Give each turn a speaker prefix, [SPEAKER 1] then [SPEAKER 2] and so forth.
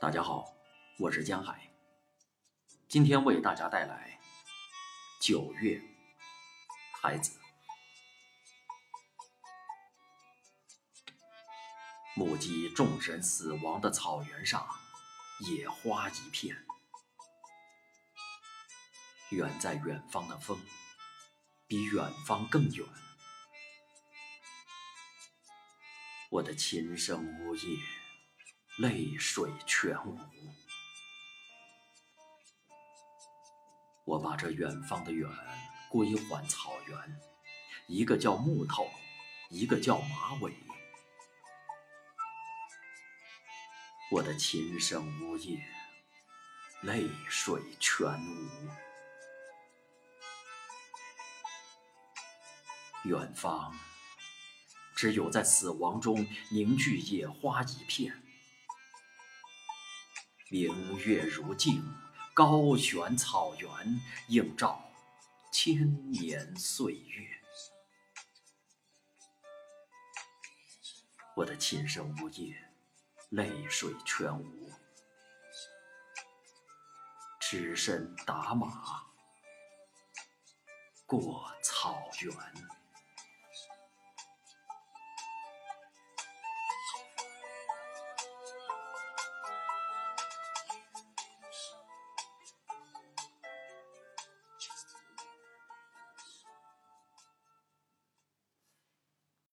[SPEAKER 1] 大家好，我是江海，今天为大家带来《九月》，孩子，目击众神死亡的草原上，野花一片，远在远方的风，比远方更远，我的琴声呜咽。泪水全无。我把这远方的远归还草原，一个叫木头，一个叫马尾。我的琴声呜咽，泪水全无。远方，只有在死亡中凝聚野花一片。明月如镜，高悬草原，映照千年岁月。我的琴声呜咽，泪水全无。只身打马过草原。